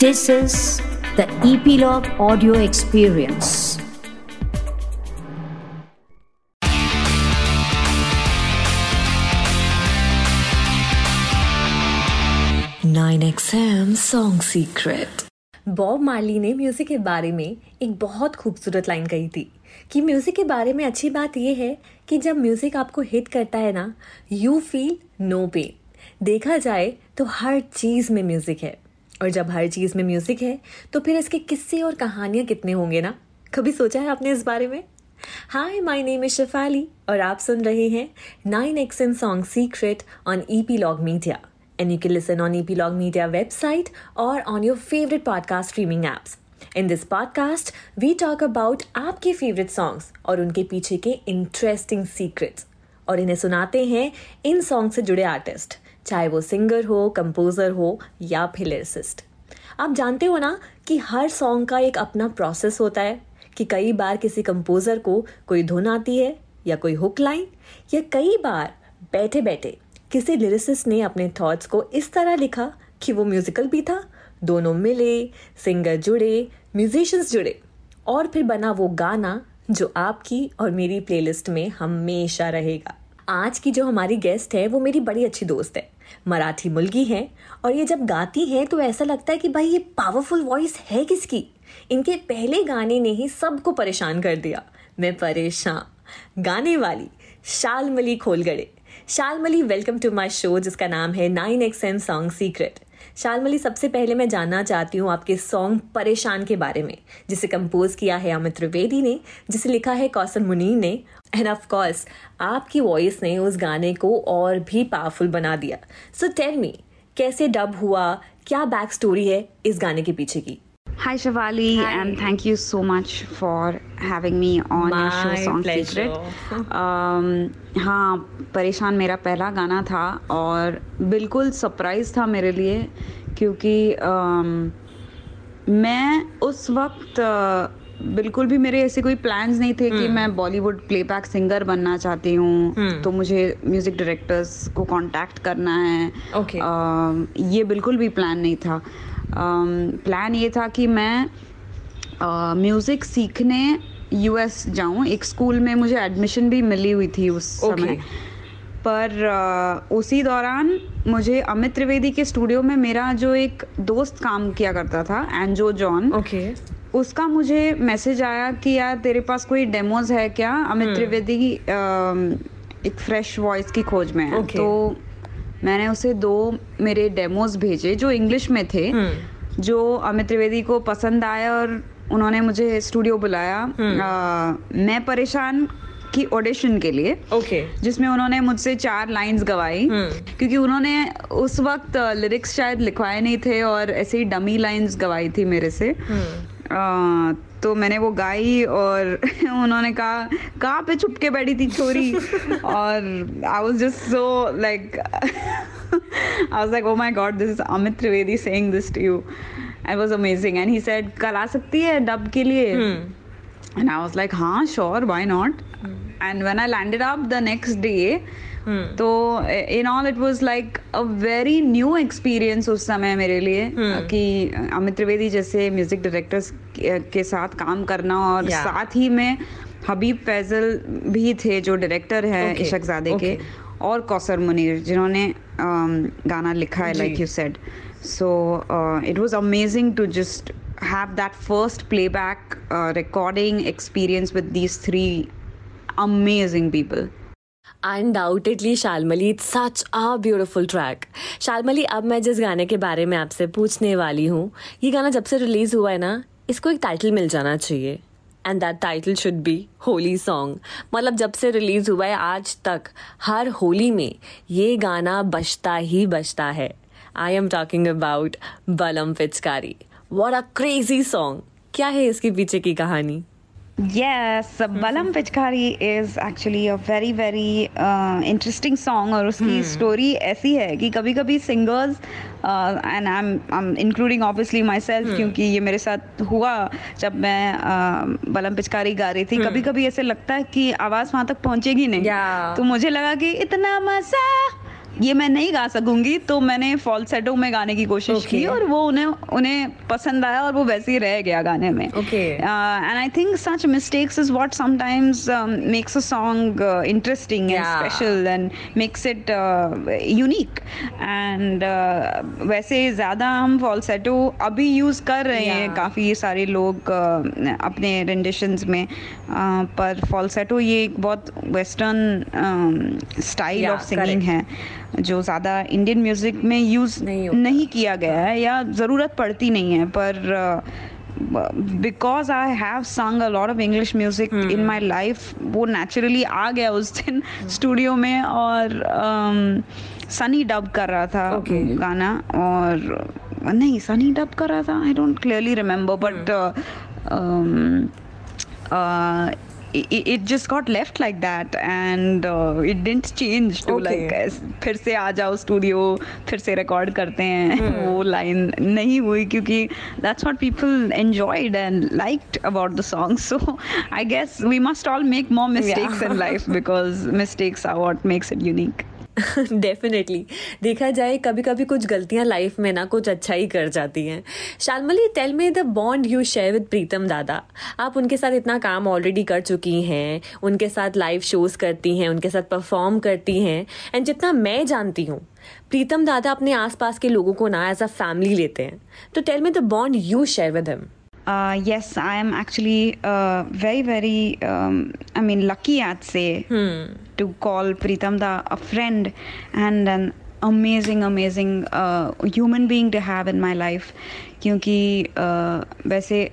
This is the Epilogue Audio Experience. Nine XM Song Secret. Bob Marley ने music के बारे में एक बहुत खूबसूरत लाइन कही थी कि म्यूज़िक के बारे में अच्छी बात यह है कि जब म्यूज़िक आपको हिट करता है ना यू फील नो पेन देखा जाए तो हर चीज़ में म्यूज़िक है और जब हर चीज़ में म्यूज़िक है तो फिर इसके किस्से और कहानियाँ कितने होंगे ना? कभी सोचा है आपने इस बारे में? Hi my name is Shafali और आप सुन रहे हैं nine X N song secret on E P log media and you can listen on E P log media website और on your favourite podcast streaming apps in this podcast we talk about आपके favourite songs और उनके पीछे के interesting secrets और इन्हें सुनाते हैं इन सॉन्ग से जुड़े आर्टिस्ट चाहे वो सिंगर हो कंपोजर हो या फिर लिरिसिस्ट आप जानते हो ना कि हर सॉन्ग का एक अपना प्रोसेस होता है कि कई बार किसी कंपोजर को कोई धुन आती है या कोई हुक लाइन या कई बार बैठे बैठे किसी लिरिसिस्ट ने अपने थॉट्स को इस तरह लिखा कि वो म्यूजिकल भी था, दोनों मिले सिंगर जुड़े म्यूजिशंस जुड़े, और फिर बना वो गाना जो आपकी और मेरी प्लेलिस्ट में हमेशा रहेगा। आज की जो हमारी गेस्ट है, वो मेरी बड़ी अच्छी दोस्त है। मराठी मुलगी है और ये जब गाती हैं तो ऐसा लगता है कि भाई ये पावरफुल वॉइस है किसकी? इनके पहले गाने ने ही सबको परेशान कर दिया। मैं परेशान। गाने वाली Shalmali Kholgade. Shalmali welcome to my show जिसका नाम है nine X M song secret Shalmali सबसे पहले मैं जानना चाहती हूँ आपके सॉन्ग परेशान के बारे में, जिसे कंपोज किया है अमित त्रिवेदी ने, जिसे लिखा है कौशल मुनीर ने एंड ऑफ़ कोर्स आपकी वॉइस ने उस गाने को और भी पावरफुल बना दिया। सो टेल मी कैसे डब हुआ? क्या बैक स्टोरी है इस गाने के पीछे की? Hi Shivali Hi. and thank you so much for having me on My your show Song pleasure. Secret. Um, हाँ परेशान मेरा पहला गाना था और बिल्कुल सरप्राइज़ था मेरे लिए क्योंकि um, मैं उस वक्त uh, बिल्कुल भी मेरे ऐसे कोई प्लान्स नहीं थे कि मैं बॉलीवुड प्लेबैक सिंगर बनना चाहती हूँ। तो मुझे म्यूज़िक डायरेक्टर्स को कांटेक्ट करना है। Okay. um, ये बिल्कुल भी प्लान नहीं था। प्लान ये था कि मैं म्यूज़िक सीखने यूएस जाऊँ। एक स्कूल में मुझे एडमिशन भी मिली हुई थी उस Okay. समय। पर अ, उसी दौरान मुझे अमित त्रिवेदी के स्टूडियो में मेरा जो एक दोस्त काम किया करता था एंजो जॉन ओके उसका मुझे मैसेज आया कि यार तेरे पास कोई डेमोज है क्या? अमित त्रिवेदी एक फ्रेश वॉइस की खोज में है। Okay. तो मैंने उसे दो मेरे डेमोज भेजे जो इंग्लिश में थे जो अमित त्रिवेदी को पसंद आया और उन्होंने मुझे स्टूडियो बुलाया। अ, मैं परेशान की ऑडिशन के लिए ओके okay. जिसमें उन्होंने मुझसे चार लाइंस गवाई। क्योंकि उन्होंने उस वक्त लिरिक्स शायद लिखवाए नहीं थे और ऐसे ही डमी लाइंस गवाई थी मेरे से। आ, तो मैंने वो गाई और उन्होंने कहा कहाँ पे छुप के बैठी थी छोरी? और I was just so like I was like oh my God this is Amit Trivedi saying this to you I was amazing and he said कल आ सकती है डब के लिए. And I was like, हाँ, sure, why not? And when I landed up the next day, Hmm. तो in all it was like a very new experience उस समय मेरे लिए hmm. कि अमित त्रिवेदी जैसे म्यूज़िक डायरेक्टर्स eh, के साथ काम करना और yeah. साथ ही में हबीब फैजल भी थे जो डायरेक्टर है okay. इशकजादे okay. के और कौसर मुनीर जिन्होंने गाना लिखा है like you said so it was amazing to just have that first playback recording experience with these three amazing people undoubtedly Shalmali it's such a beautiful track Shalmali अब मैं जिस गाने के बारे में आपसे पूछने वाली हूँ, ये गाना जब से रिलीज़ हुआ है ना, इसको एक टाइटल मिल जाना चाहिए. And that title should be Holi song मतलब जब से रिलीज़ हुआ है आज तक, हर होली में ये गाना बजता ही बजता है. I am talking about Balam Pichkari what a crazy song क्या है इसके पीछे की कहानी? Yes, Balam Pichkari is actually a very very uh, interesting song और उसकी स्टोरी ऐसी है कि कभी कभी singers and I am including obviously myself क्योंकि ये मेरे साथ हुआ जब मैं uh, बलम पिचकारी गा रही थी। कभी कभी ऐसे लगता है कि आवाज़ वहाँ तक पहुँचेगी नहीं। Yeah. तो मुझे लगा कि इतना मज़ा ये मैं नहीं गा सकूँगी तो मैंने फॉल्सेटो में गाने की कोशिश Okay. की और वो उन्हें उन्हें पसंद आया और वो वैसे ही रह गया गाने में. And I think such mistakes is what sometimes makes a song interesting and special and makes it unique and वैसे ज़्यादा हम फॉल्सेटो अभी यूज़ कर रहे yeah. हैं काफ़ी सारे लोग uh, अपने रेंडिशंस में uh, पर फॉल्सेटो ये एक बहुत वेस्टर्न स्टाइल ऑफ़ सिंगिंग है जो ज़्यादा इंडियन म्यूज़िक में यूज़ नहीं नहीं किया गया है या ज़रूरत पड़ती नहीं है पर because I have sung a lot of English music in my life वो नेचुरली आ गया उस दिन स्टूडियो में और सनी डब कर रहा था Okay. गाना और नहीं सनी डब कर रहा था I don't clearly remember but it, it just got left like that and uh, it didn't change to Okay. like as- फिर से आ जाओ स्टूडियो फिर से रिकॉर्ड करते हैं वो लाइन नहीं हुई क्योंकि that's what people enjoyed and liked about the song so I guess we must all make more mistakes Yeah. in life because mistakes are what makes it unique Definitely देखा जाए कभी कभी कुछ गलतियाँ लाइफ में ना कुछ अच्छा ही कर जाती हैं। Shalmali tell me the bond you share with Pritam dada. आप उनके साथ इतना काम ऑलरेडी कर चुकी हैं उनके साथ लाइव शोज़ करती हैं उनके साथ परफॉर्म करती हैं एंड जितना मैं जानती हूँ प्रीतम दादा अपने आसपास के लोगों को ना एज अ फैमिली लेते हैं। तो tell me the bond you share with him Uh, yes, I am actually uh, very, very, um, I mean, lucky, I'd say, to call Pritam da a friend and an amazing, amazing uh, human being to have in my life. क्योंकि uh, वैसे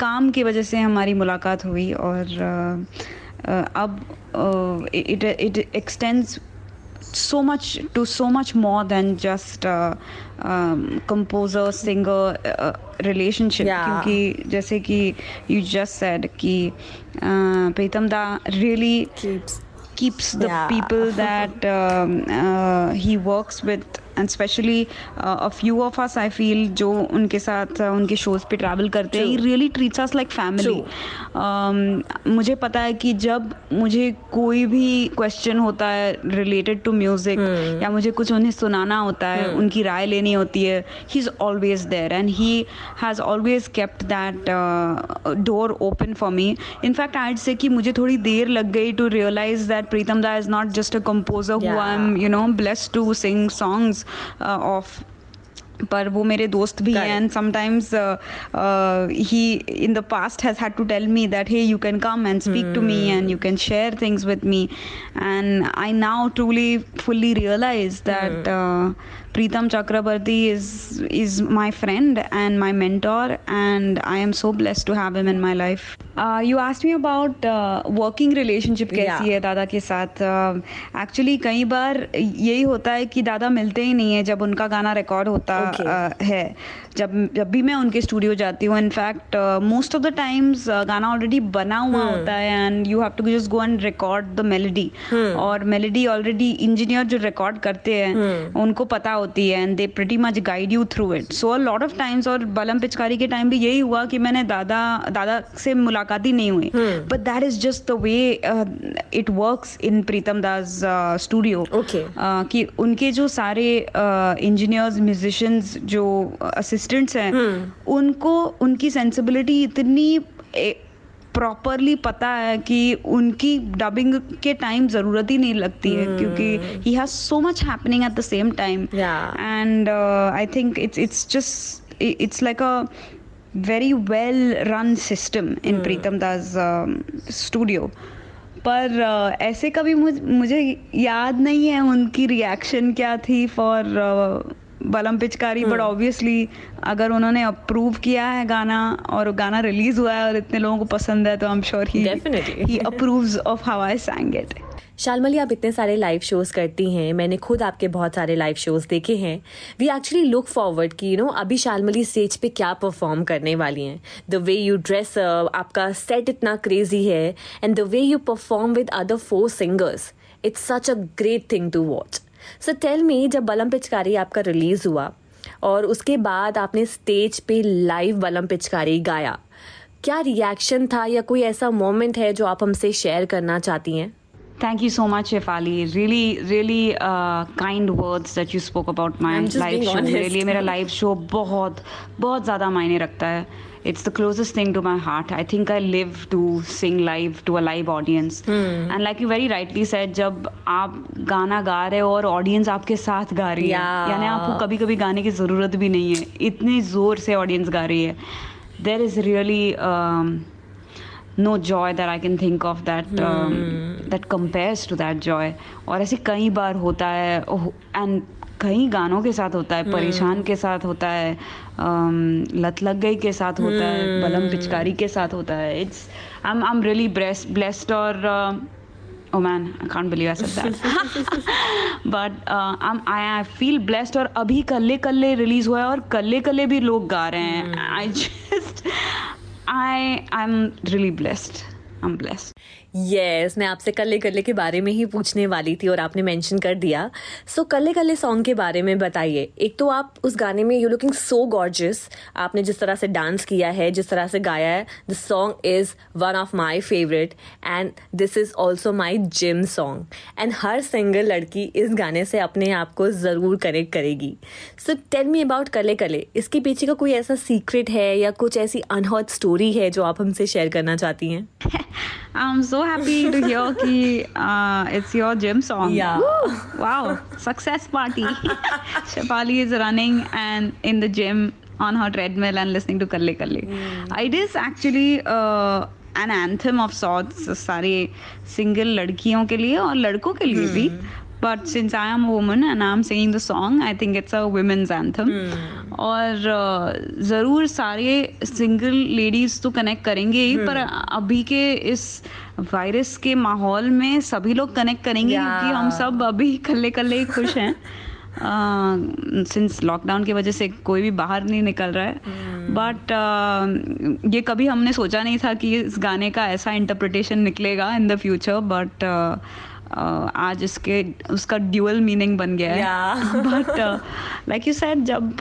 काम की वजह से हमारी मुलाकात हुई और uh, uh, अब it it extends so much to so much more than just uh, um, composer singer uh, relationship Yeah. क्योंकि जैसे कि you just said कि uh, Pritam da really keeps the Yeah. people that um, uh, he works with and specially you of us I feel जो उनके साथ uh, उनके shows पे travel करते हैं really treats us like family मुझे पता है कि जब मुझे कोई भी क्वेश्चन होता है रिलेटेड टू म्यूज़िक या मुझे कुछ उन्हें सुनाना होता है hmm. उनकी राय लेनी होती है he is always there and he has always kept that door open for me in fact आज से कि मुझे थोड़ी देर लग गई to realise that Pritam da is not just a composer who I am you know blessed to sing songs uh, of पर वो मेरे दोस्त भी हैं Correct. and sometimes uh, uh, he in the past has had to tell me that hey you can come and speak to me and you can share things with me and I now truly fully realize that uh, Pritam Chakrabarti is is my friend and my mentor and I am so blessed to have him in my life. You asked me about working relationship कैसी है दादा के साथ? Um, actually uh, कई बार यही होता है कि दादा मिलते ही नहीं है जब उनका गाना रिकॉर्ड होता okay. uh, है। जब जब भी मैं उनके स्टूडियो जाती हूँ in fact most of the times गाना ऑलरेडी बना हुआ होता है and you have to just go and record the melody और मेलोडी ऑलरेडी इंजीनियर जो रिकॉर्ड करते हैं उनको पता होती है and they pretty much guide you through it so lot of times और बलम पिचकारी के टाइम भी यही हुआ कि मैंने दादा दादा से मुलाकात ही नहीं हुई. But that is just the way it works in Pritam Das studio uh, कि उनके जो सारे इंजीनियर्स म्यूजिशियंस जो असिस्टेंट्स हैं। उनको उनकी सेंसिबिलिटी इतनी प्रॉपरली पता है कि उनकी डबिंग के टाइम ज़रूरत ही नहीं लगती है क्योंकि he has so much happening at the same time and I think it's it's just it's like a very well run system in Pritam Das studio. पर uh, ऐसे कभी मुझ, मुझे याद नहीं है उनकी रिएक्शन क्या थी फॉर बलम पिचकारी बट ऑब्वियसली अगर उन्होंने अप्रूव किया है गाना और गाना रिलीज़ हुआ है और इतने लोगों को पसंद है तो I am sure he Definitely. He approves of how I sang it. शालमली आप इतने सारे लाइव शोज़ करती हैं मैंने खुद आपके बहुत सारे लाइव शोज़ देखे हैं। वी एक्चुअली लुक फॉरवर्ड कि यू नो अभी शालमली स्टेज पे क्या परफॉर्म करने वाली हैं। द वे यू ड्रेस आपका सेट इतना क्रेजी है and the way you perform with other four singers it's such a great thing to watch so tell me जब बलम पिचकारी आपका रिलीज़ हुआ और उसके बाद आपने स्टेज पे लाइव बलम पिचकारी गाया क्या रिएक्शन था या कोई ऐसा मोमेंट है जो आप हमसे शेयर करना चाहती हैं Thank you so much, Shefali. Really, really uh, kind words that you spoke about my live show. honest. मेरे लाइव शो बहुत बहुत ज़्यादा मायने रखता है it's the closest thing to my heart I think I live to sing live to a live audience and like you very rightly said जब आप गाना गा रहे हो और ऑडियंस आपके साथ गा रही है यानी आपको कभी कभी गाने की ज़रूरत भी नहीं है। इतनी ज़ोर से ऑडियंस गा रही है। There is really no joy that I can think of that um, that compares to that joy. और ऐसे कई बार होता है एंड कई गानों के साथ होता है परेशान के साथ होता है लत लग गई के साथ होता है बलम पिचकारी के साथ होता है। It's I am I am really blessed और oh man i can't believe i said that. But uh, I'm, I, I feel blessed और अभी कल्ले कल्ले रिलीज़ हुआ है और कल्ले कल्ले भी लोग गा रहे हैं। I just I I am really blessed am blessed yes मैं आपसे कल्ले कल्ले के बारे में ही पूछने वाली थी और आपने मेंशन कर दिया। सो so, कल्ले कल्ले सॉन्ग के बारे में बताइए। एक तो आप उस गाने में यू लुकिंग सो गॉर्जियस आपने जिस तरह से डांस किया है जिस तरह से गाया है the song is one of my favourite and this is also my gym song and her single लड़की इस गाने से अपने आप को ज़रूर कनेक्ट करेगी। So tell me about Kalle Kalle इसके पीछे का कोई ऐसा सीक्रेट है या कुछ ऐसी अनहॉट स्टोरी है जो आप हमसे शेयर करना चाहती हैं? I'm so happy to hear ki, uh, it's your gym song. Yeah. Woo! Wow, success party. Shapali is running and in the gym on her treadmill and listening to Kalle Kalle. Mm. It is actually uh, an anthem of sorts Sorry, single लड़कियों के लिए और लड़कों के लिए भी. But since I am a woman and I'm singing the song, I think it's a women's anthem. और uh, ज़रूर सारे सिंगल लेडीज़ तो कनेक्ट करेंगे ही पर अभी के इस वायरस के माहौल में सभी लोग कनेक्ट करेंगे क्योंकि हम सब अभी कल्ले कल्ले ही खुश हैं। सिंस लॉकडाउन की वजह से कोई भी बाहर नहीं निकल रहा है। बट ये कभी हमने सोचा नहीं था कि इस गाने का ऐसा इंटरप्रिटेशन निकलेगा इन द फ्यूचर बट आज इसके उसका ड्यूअल मीनिंग बन गया है। बट लाइक यू सेड जब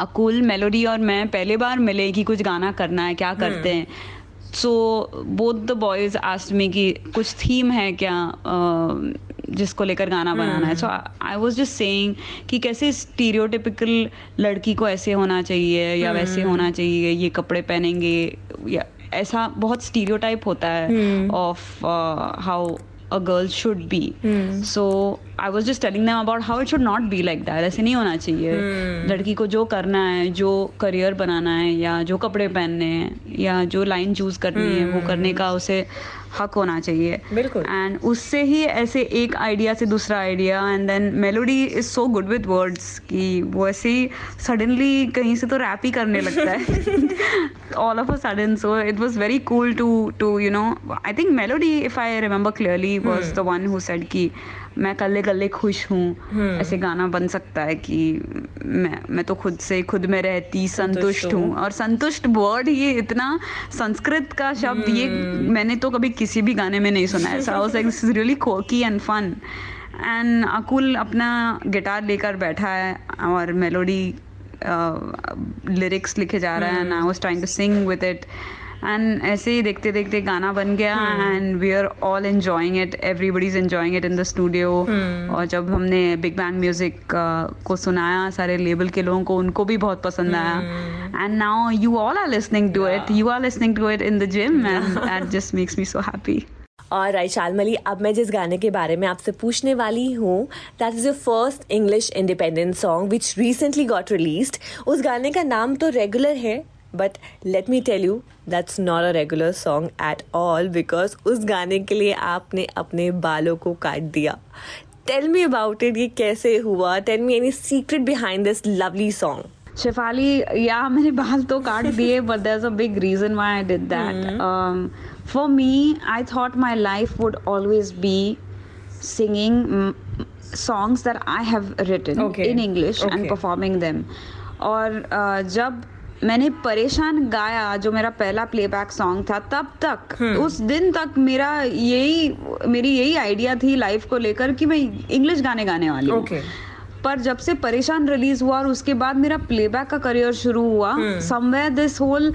अकुल मेलोडी और मैं पहले बार मिले कि कुछ गाना करना है क्या करते हैं so both the boys asked me कि कुछ थीम है क्या जिसको लेकर गाना बनाना है। So I was just saying कि कैसे स्टीरियोटिपिकल लड़की को ऐसे होना चाहिए या वैसे होना चाहिए ये कपड़े पहनेंगे या ऐसा बहुत स्टीरियोटाइप होता है of how a girl should be. So I was just telling them about how it should not be like that. ऐसे नहीं होना चाहिए लड़की को जो करना है जो करियर बनाना है या जो कपड़े पहनने हैं या जो लाइन चूज़ करनी है वो करने का उसे हक होना चाहिए। बिल्कुल। एंड उससे ही ऐसे एक आइडिया से दूसरा idea and then melody is so good with words कि वो ऐसे ही सडनली कहीं से तो रैप ही करने लगता है। All of a sudden so it was very cool to to you know I think melody if I remember clearly was the one who said कि मैं कल्ले कल्ले खुश हूँ। ऐसे गाना बन सकता है कि मैं मैं तो खुद से खुद में रहती संतुष्ट हूँ। और संतुष्ट वर्ड ये इतना संस्कृत का शब्द ये मैंने तो कभी किसी भी गाने में नहीं सुना है। So I was like this is really kooky and fun and Akul अपना गिटार लेकर बैठा है और मेलोडी लिरिक्स लिखे जा रहा है। And I was trying to sing with it and ऐसे ही देखते देखते गाना बन गया and we are all enjoying it everybody is enjoying it in the studio और जब हमने बिग बैंग म्यूज़िक को सुनाया सारे लेबल के लोगों को उनको भी बहुत पसंद आया। And now you all are listening to it you are listening to it in the gym and that just makes me so happy और राइट शालमली अब मैं जिस गाने के बारे में आपसे पूछने वाली हूँ that is your first English independent song which recently got released उस गाने का नाम तो रेगुलर है but let me tell you that's not a regular song at all because उस गाने के लिए आपने अपने बालों को काट दिया टेल मी अबाउट इट ये कैसे हुआ tell me any secret behind this lovely song Shefali या मैंने बाल तो काट दिए but is a big reason why I did that for me I thought my life would always be singing songs that I have written Okay. in English and Okay. performing them. और uh, जब मैंने परेशान गाया जो मेरा पहला playback song था तब तक उस दिन तक मेरा यही मेरी यही आइडिया थी लाइफ को लेकर कि मैं इंग्लिश गाने गाने वाली हूँ। Okay. पर जब से परेशान रिलीज़ हुआ और उसके बाद मेरा प्लेबैक का करियर शुरू हुआ somewhere this whole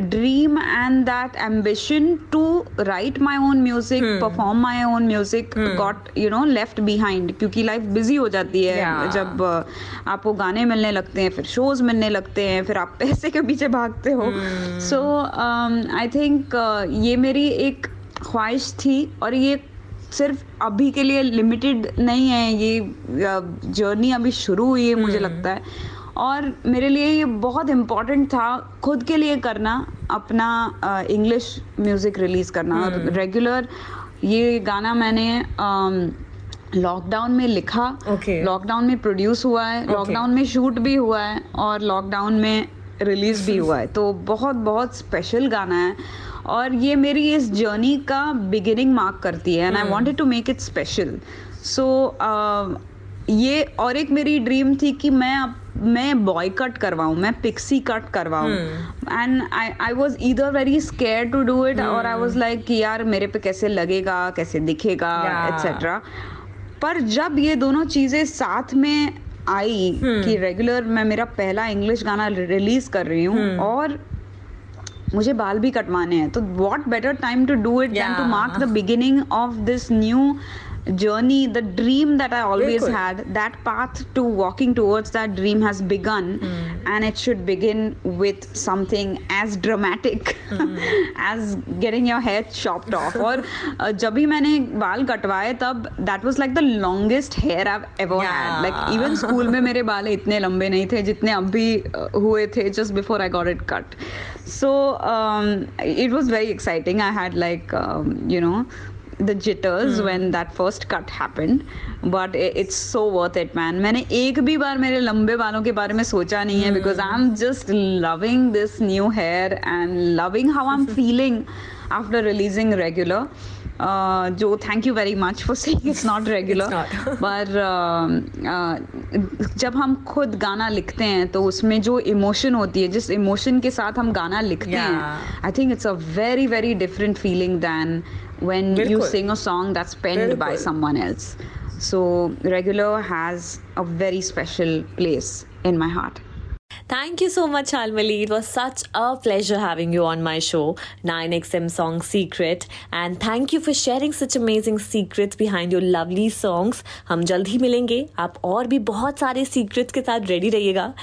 dream and that ambition to write my own music perform my own music got you know left behind क्योंकि लाइफ बिज़ी हो जाती है Yeah. जब uh, आपको गाने मिलने लगते हैं फिर शोज़ मिलने लगते हैं फिर आप पैसे के पीछे भागते हो सो आई थिंक ये मेरी एक ख्वाहिश थी और ये सिर्फ़ अभी के लिए लिमिटेड नहीं है ये जर्नी अभी शुरू हुई है मुझे लगता है और मेरे लिए ये बहुत इम्पोर्टेंट था खुद के लिए करना अपना इंग्लिश म्यूज़िक रिलीज़ करना। और रेगुलर ये गाना मैंने लॉकडाउन में लिखा। Okay. लॉकडाउन में प्रोड्यूस हुआ है लॉकडाउन में शूट भी हुआ है और लॉकडाउन में रिलीज़ भी हुआ है। तो बहुत बहुत स्पेशल गाना है। और ये मेरी इस जर्नी का बिगिनिंग मार्क करती है and I wanted to make it special so ये और एक मेरी ड्रीम थी कि मैं अब मैं बॉय कट करवाऊं मैं pixie cut करवाऊं। And I I was either very scare to do it और आई वाज लाइक कि यार मेरे पे कैसे लगेगा कैसे दिखेगा Yeah. पर जब ये दोनों चीज़ें साथ में आई कि रेगुलर मैं मेरा पहला इंग्लिश गाना रिलीज़ कर रही हूँ और मुझे बाल भी कटवाने हैं तो what better time to do it too. Mark the beginning of this new journey the dream that i always बिल्कुल. had that path to walking towards that dream has begun and it should begin with something as dramatic as getting your hair chopped off और uh, जब भी मैंने बाल कटवाए तब that was like the longest hair I've ever had Yeah. like even school में मेरे बाल इतने लंबे नहीं थे जितने अभी uh, हुए थे just before I got it cut so um, it was very exciting I had like um, you know The jitters when that first cut happened but it's so worth it man मैंने एक भी बार मेरे लंबे बालों के बारे में सोचा नहीं है because I'm just loving this new hair and loving how I'm feeling after releasing regular uh, जो thank you very much for saying it's not regular. पर uh, uh, जब हम खुद गाना लिखते हैं तो उसमें जो इमोशन होती है जिस इमोशन के साथ हम गाना लिखते Yeah. हैं I think it's a very very different feeling than when you बिल्कुल। sing a song that's penned by बिल्कुल। someone else so regular has a very special place in my heart Thank you so much, Almali. It was such a pleasure having you on my show, 9XM Song Secret. And thank you for sharing such amazing secrets behind your lovely songs. हम जल्द ही मिलेंगे आप और भी बहुत सारे secrets के साथ रेडी रहिएगा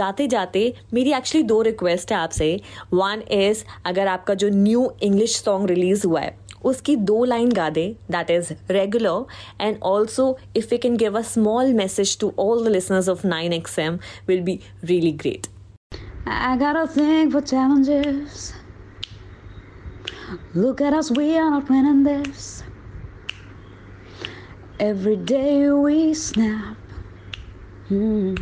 जाते जाते मेरी एक्चुअली दो रिक्वेस्ट है आपसे वन इज अगर आपका जो न्यू इंग्लिश सॉन्ग रिलीज हुआ है उसकी दो लाइन गा दे that is regular and also if you can give a small message to all the listeners of 9XM will be really great I got a thing for challenges. Look at us, we are not winning this. Every day we snap. Hmm.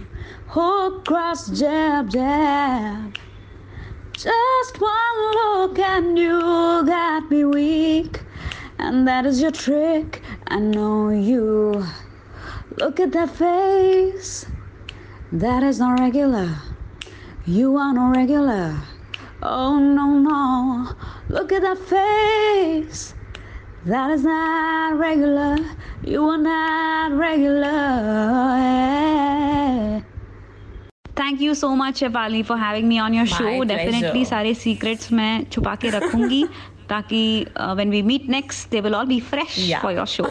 Hook, cross, jab, jab. Just one look and you got me weak. And that is your trick. I know you. Look at that face. That is not regular. You are no regular. Oh no, no. Look at that face. That is not regular. You are not regular. Thank you so much, Shefali, for having me on your show. pleasure. Definitely सारे secrets मैं छुपा के रखूँगी ताकि uh, when we meet next, they will all be fresh Yeah. for your show.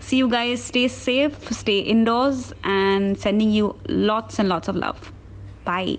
See you guys. Stay safe, stay indoors, and sending you lots and lots of love. Bye.